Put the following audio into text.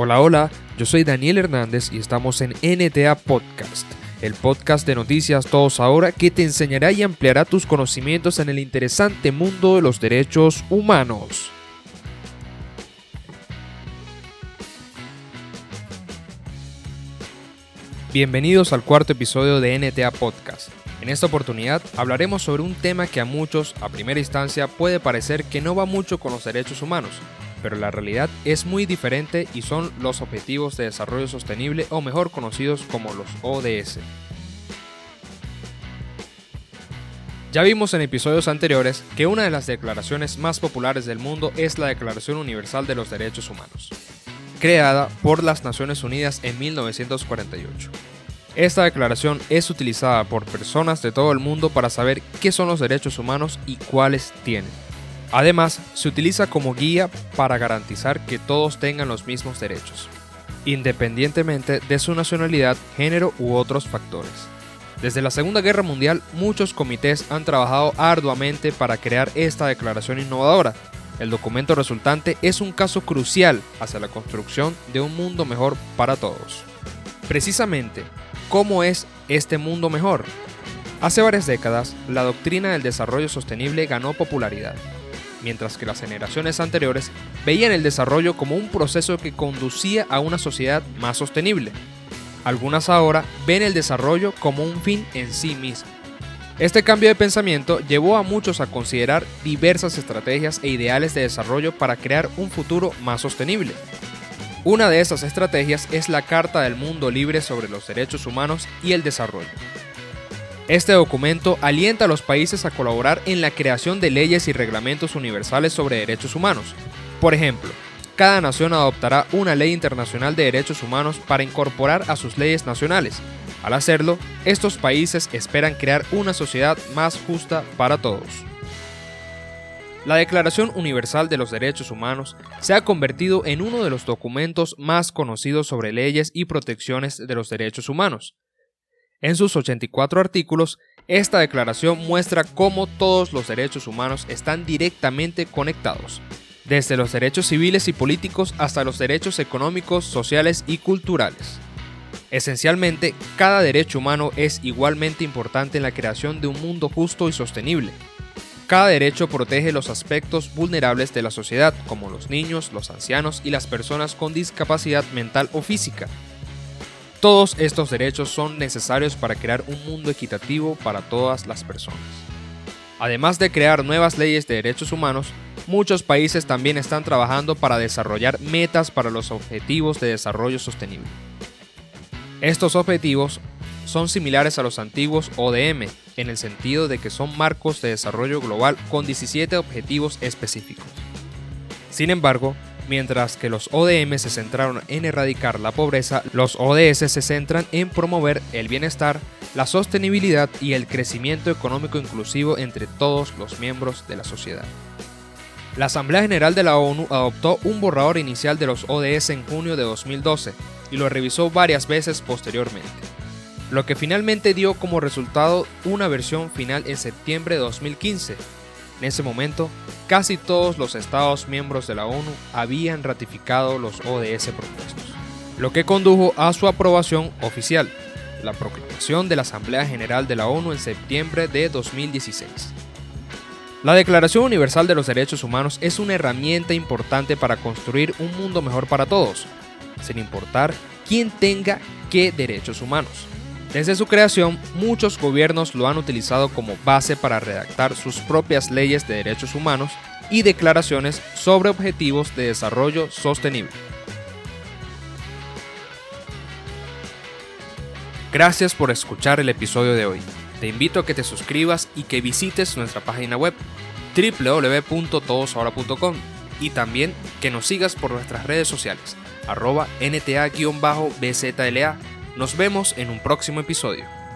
Hola, hola, yo soy Daniel Hernández y estamos en NTA Podcast, el podcast de noticias Todos Ahora que te enseñará y ampliará tus conocimientos en el interesante mundo de los derechos humanos. Bienvenidos al cuarto episodio de NTA Podcast. En esta oportunidad hablaremos sobre un tema que a muchos, a primera instancia, puede parecer que no va mucho con los derechos humanos, pero la realidad es muy diferente y son los Objetivos de Desarrollo Sostenible o mejor conocidos como los ODS. Ya vimos en episodios anteriores que una de las declaraciones más populares del mundo es la Declaración Universal de los Derechos Humanos, creada por las Naciones Unidas en 1948. Esta declaración es utilizada por personas de todo el mundo para saber qué son los derechos humanos y cuáles tienen. Además, se utiliza como guía para garantizar que todos tengan los mismos derechos, independientemente de su nacionalidad, género u otros factores. Desde la Segunda Guerra Mundial, muchos comités han trabajado arduamente para crear esta declaración innovadora. El documento resultante es un caso crucial hacia la construcción de un mundo mejor para todos. Precisamente, ¿cómo es este mundo mejor? Hace varias décadas, la doctrina del desarrollo sostenible ganó popularidad mientras que las generaciones anteriores veían el desarrollo como un proceso que conducía a una sociedad más sostenible. Algunas ahora ven el desarrollo como un fin en sí mismo. Este cambio de pensamiento llevó a muchos a considerar diversas estrategias e ideales de desarrollo para crear un futuro más sostenible. Una de esas estrategias es la Carta del Mundo Libre sobre los Derechos Humanos y el Desarrollo, este documento alienta a los países a colaborar en la creación de leyes y reglamentos universales sobre derechos humanos. Por ejemplo, cada nación adoptará una ley internacional de derechos humanos para incorporar a sus leyes nacionales. Al hacerlo, estos países esperan crear una sociedad más justa para todos. La Declaración Universal de los Derechos Humanos se ha convertido en uno de los documentos más conocidos sobre leyes y protecciones de los derechos humanos. En sus 84 artículos, esta declaración muestra cómo todos los derechos humanos están directamente conectados, desde los derechos civiles y políticos hasta los derechos económicos, sociales y culturales. Esencialmente, cada derecho humano es igualmente importante en la creación de un mundo justo y sostenible. Cada derecho protege los aspectos vulnerables de la sociedad, como los niños, los ancianos y las personas con discapacidad mental o física, todos estos derechos son necesarios para crear un mundo equitativo para todas las personas. Además de crear nuevas leyes de derechos humanos, muchos países también están trabajando para desarrollar metas para los objetivos de desarrollo sostenible. Estos objetivos son similares a los antiguos ODM, en el sentido de que son marcos de desarrollo global con 17 objetivos específicos. Sin embargo, Mientras que los ODM se centraron en erradicar la pobreza, los ODS se centran en promover el bienestar, la sostenibilidad y el crecimiento económico inclusivo entre todos los miembros de la sociedad. La Asamblea General de la ONU adoptó un borrador inicial de los ODS en junio de 2012 y lo revisó varias veces posteriormente, lo que finalmente dio como resultado una versión final en septiembre de 2015 en ese momento, casi todos los Estados miembros de la ONU habían ratificado los ODS propuestos, lo que condujo a su aprobación oficial, la proclamación de la Asamblea General de la ONU en septiembre de 2016. La Declaración Universal de los Derechos Humanos es una herramienta importante para construir un mundo mejor para todos, sin importar quién tenga qué derechos humanos. Desde su creación, muchos gobiernos lo han utilizado como base para redactar sus propias leyes de derechos humanos y declaraciones sobre objetivos de desarrollo sostenible. Gracias por escuchar el episodio de hoy. Te invito a que te suscribas y que visites nuestra página web www.todosahora.com y también que nos sigas por nuestras redes sociales arroba nta-bzla nos vemos en un próximo episodio.